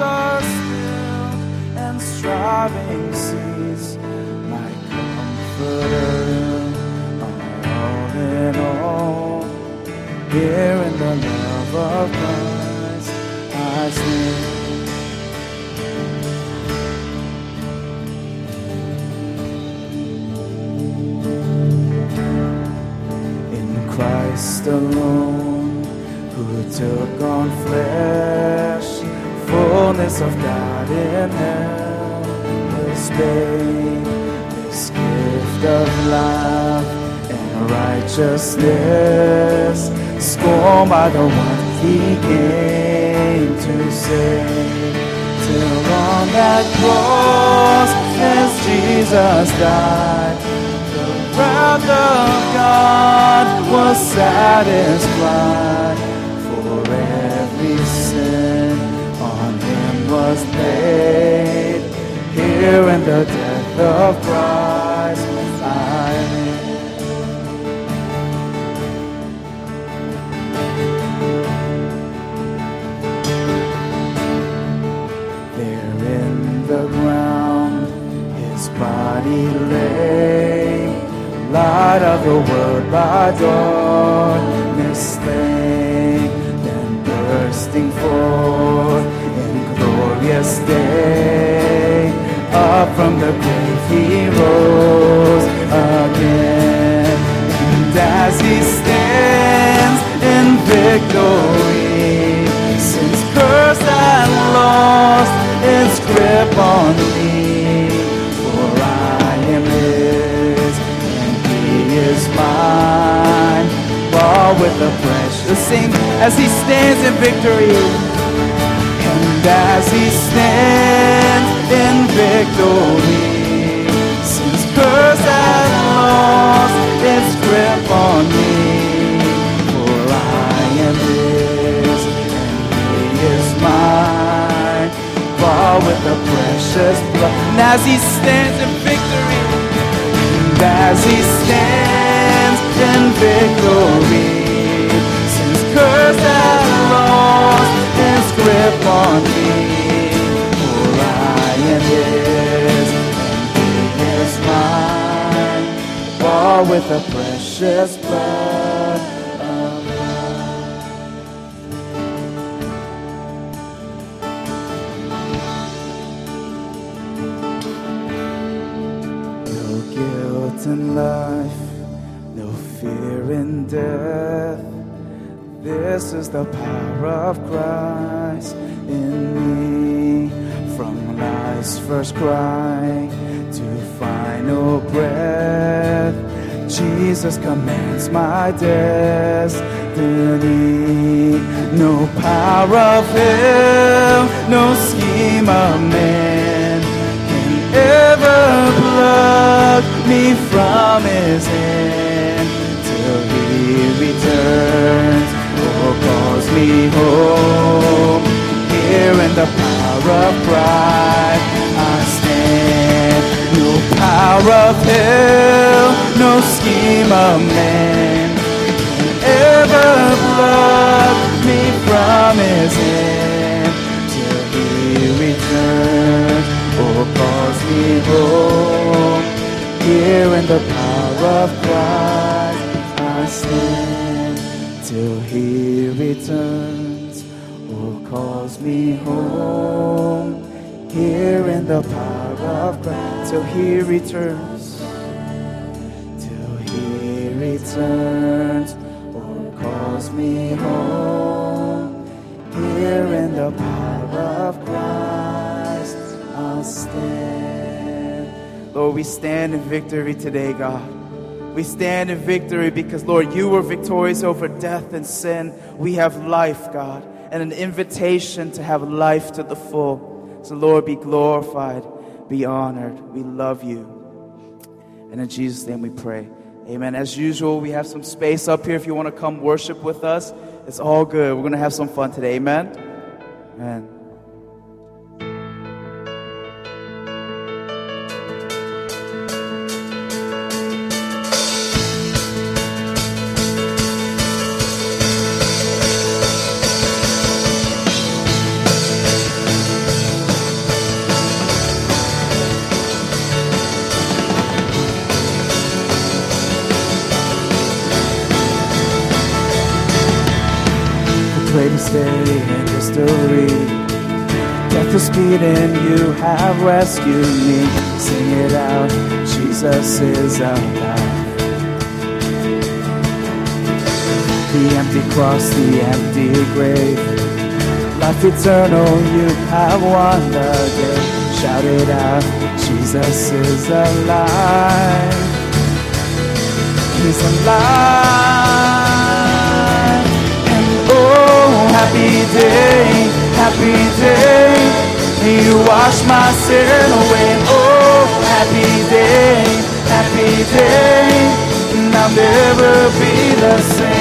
are still and striving cease. My comforter, all in all, here in the love of Christ I stand. in Christ alone, who took on flesh, fullness of God in helpless babe, this gift of love and righteousness, scorned by the one he came to save. Till on that cross, as Jesus died, the wrath of God was satisfied. Was paid. Here in the death of Christ, I live. There in the ground his body lay, light of the world by darkness glorious day, up from the grave he rose again, and as he stands in victory, since cursed and lost its grip on me. For I am his, and he is mine. Bought with the precious sing as he stands in victory. And as he stands in victory, since curse has lost its grip on me, for I am his, and he is mine, bought with the precious blood. And as he stands in victory, and as he stands in victory, since curse for I am his, and he is mine, with the precious blood of. No guilt in life, no fear in death. This is the power of Christ in me. From life's first cry to final breath, Jesus commands my destiny. No power of hell, no scheme of man can ever pluck me from his hand till he returns calls me home. Here in the power of Christ I stand. No power of hell, no scheme of man can ever pluck me from his hand till he returns or calls me home. Here in the power of Christ returns or calls me home. Here in the power of Christ till he returns till he returns or calls me home. Here in the power of Christ, I'll stand. Lord, we stand in victory today, God. We stand in victory because, Lord, you were victorious over death and sin. We have life, God, and an invitation to have life to the full. So, Lord, be glorified, be honored. We love you. And in Jesus' name we pray. Amen. As usual, we have some space up here if you want to come worship with us. It's all good. We're going to have some fun today. Amen. Amen. In history. Death was beaten, you have rescued me. Sing it out, Jesus is alive. The empty cross, the empty grave. Life eternal, you have won the day. Shout it out, Jesus is alive. He's alive. Happy day, happy day. You wash my sin away. Oh, happy day, happy day. And I'll never be the same.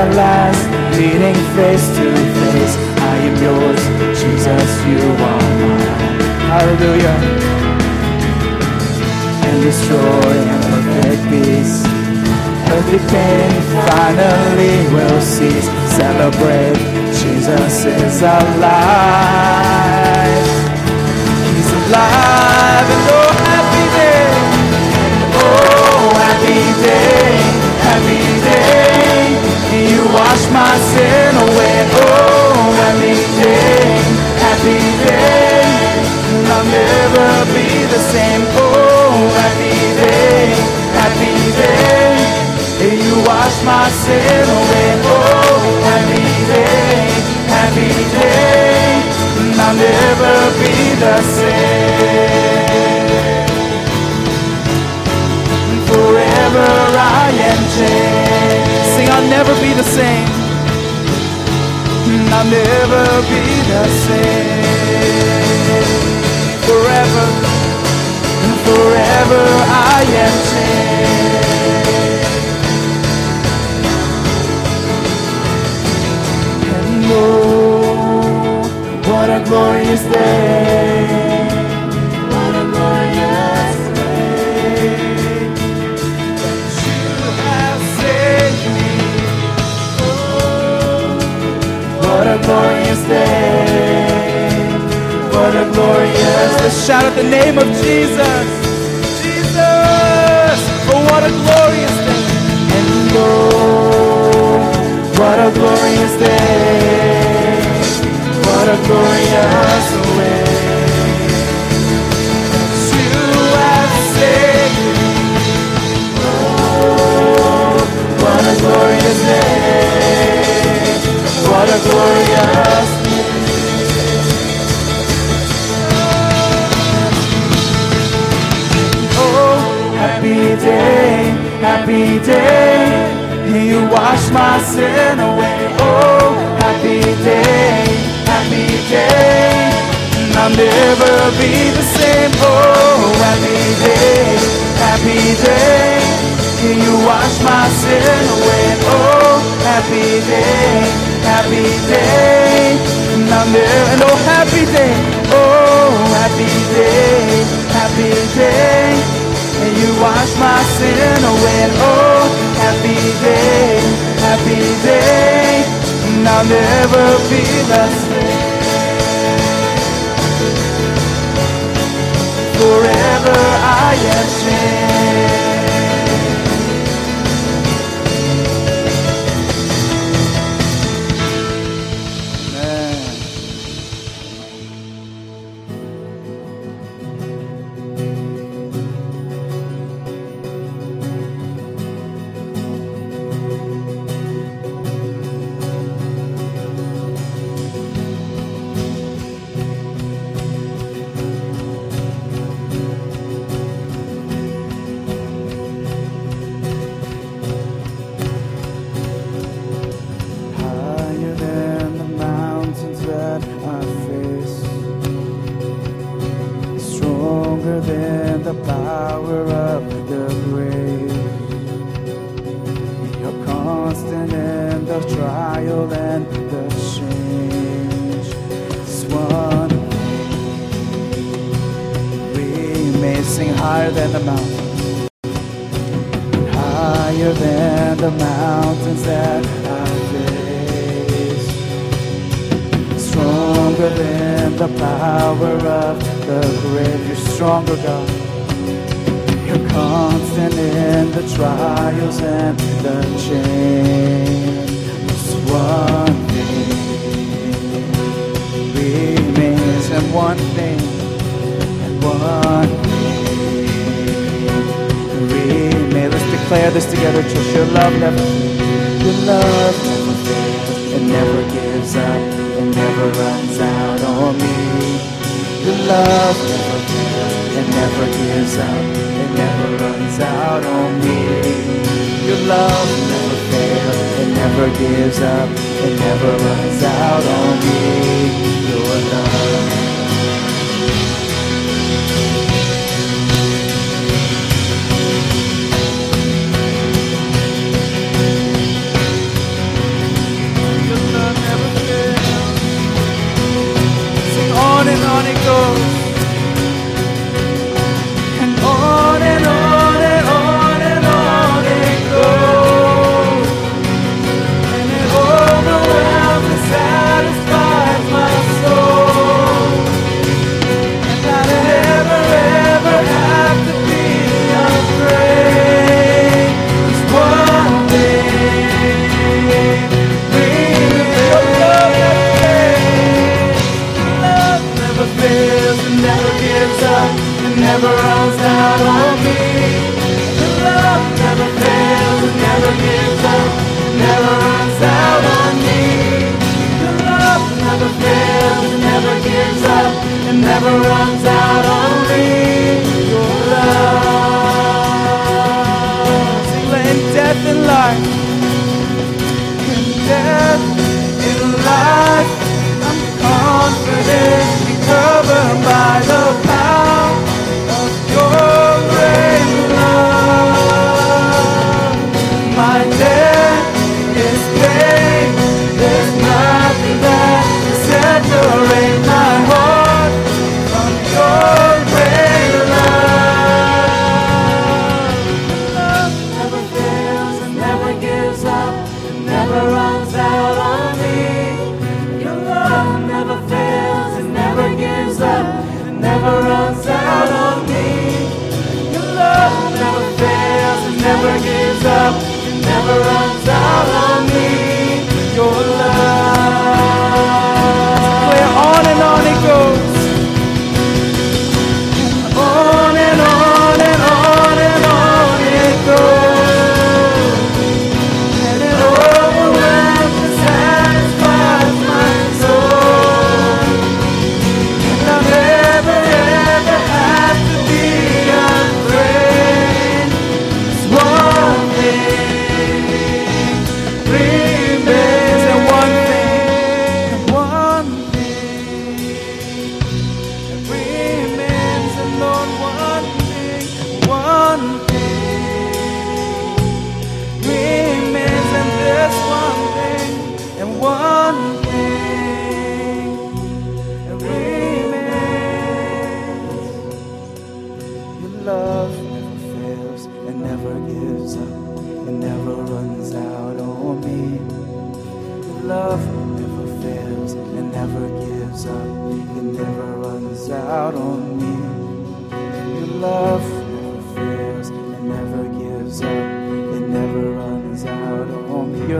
At last, meeting face to face. I am yours, Jesus, you are mine. Hallelujah. And destroy and perfect peace. Perfect pain finally will cease. Celebrate, Jesus is alive. He's alive and oh happy day. Oh happy day, wash my sin away. Oh, happy day, happy day. I'll never be the same. Oh, happy day, happy day. You wash my sin away. Oh, happy day, happy day. I'll never be the same. Forever I am changed. I'll never be the same. Mm, I'll never be the same. Forever, forever I am changed. And oh, what a glorious day. A glorious day. What a glorious Let's shout out the name of Jesus. Jesus. Oh, what a glorious day. And oh, what a glorious day. What a glorious way. You have saved. Oh, what a glorious day. What a glorious Oh, happy day, happy day. You wash my sin away. Oh, happy day, happy day. I'll never be the same. Oh, happy day, happy day. You wash my sin away. Oh, happy day, happy day. I'll never, and oh, happy day. Oh, happy day, happy day. And you wash my sin away. Oh, happy day, happy day. And I'll never be the same. Forever I constant in the trial and the change. One we may sing higher than the mountains, higher than the mountains that I face, stronger than the power of the grave. You're stronger, God. Constant in the trials and the. Just one thing remains, and one thing, and one thing remains. Let's declare this together, church. Your love never. Your love never fails. It never gives up. It never runs out on me. Your love never fails. It never gives up. It never runs out on me. Your love never fails. It never gives up. It never runs out on me. Your love. On and on it goes. And never runs out on me. Your love. Death and life.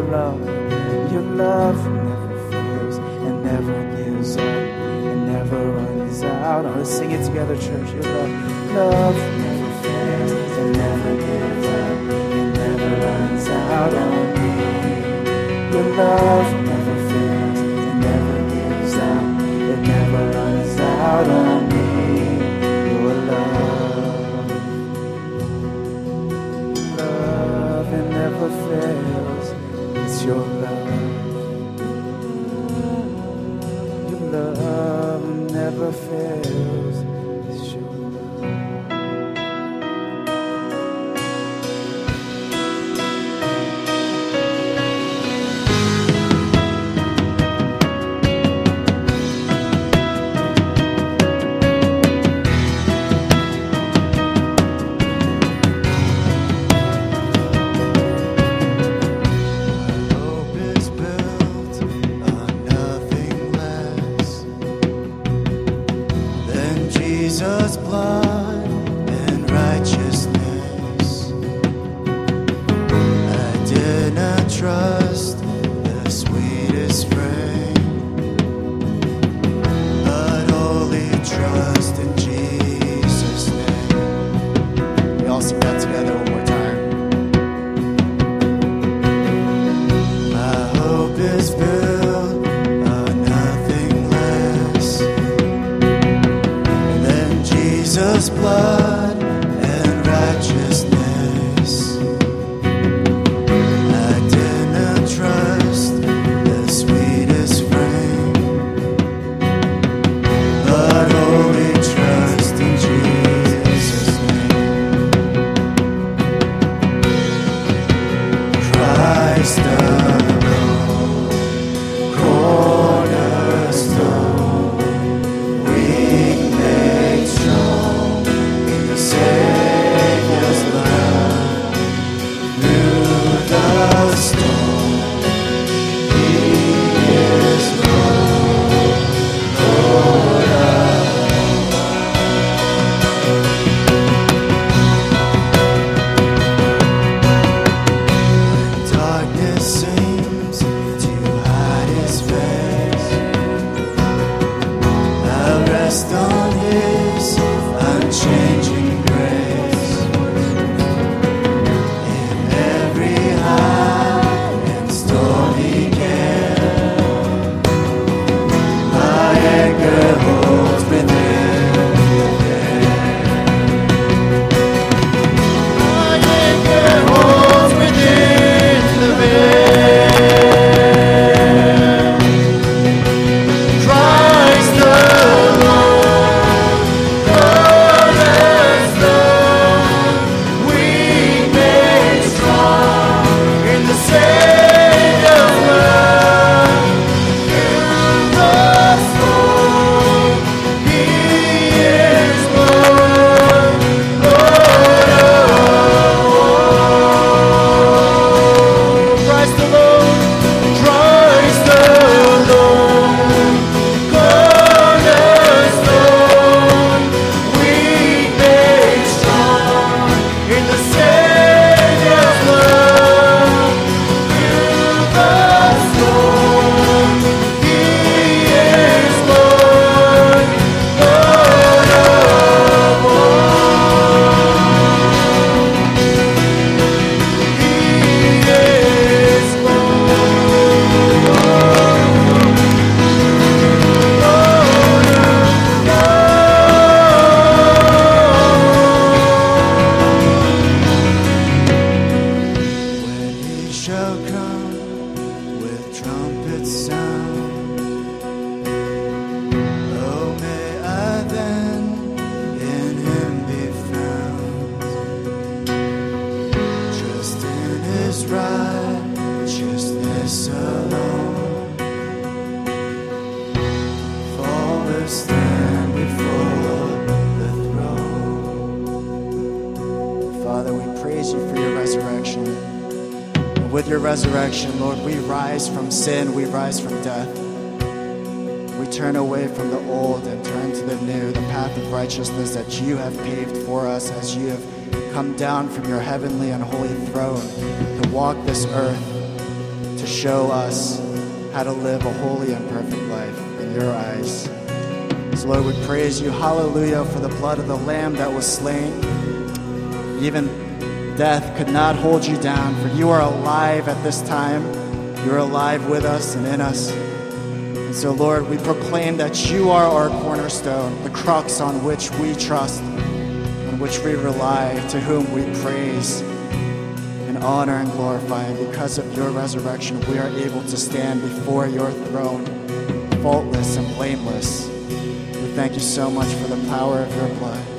Your love, your love never fails and never gives up and never runs out. on Let's sing it together, church. Your love, love never fails and never gives up and never runs out on me. Your love never fails and never gives up and never runs out on me. Your love, love and never fails. We turn away from the old and turn to the new, the path of righteousness that you have paved for us as you have come down from your heavenly and holy throne to walk this earth, to show us how to live a holy and perfect life in your eyes. So, Lord, we praise you. Hallelujah for the blood of the Lamb that was slain. Even death could not hold you down, for you are alive at this time. You're alive with us and in us. And so, Lord, we proclaim that you are our cornerstone, the crux on which we trust, on which we rely, to whom we praise and honor and glorify. And because of your resurrection, we are able to stand before your throne, faultless and blameless. We thank you so much for the power of your blood.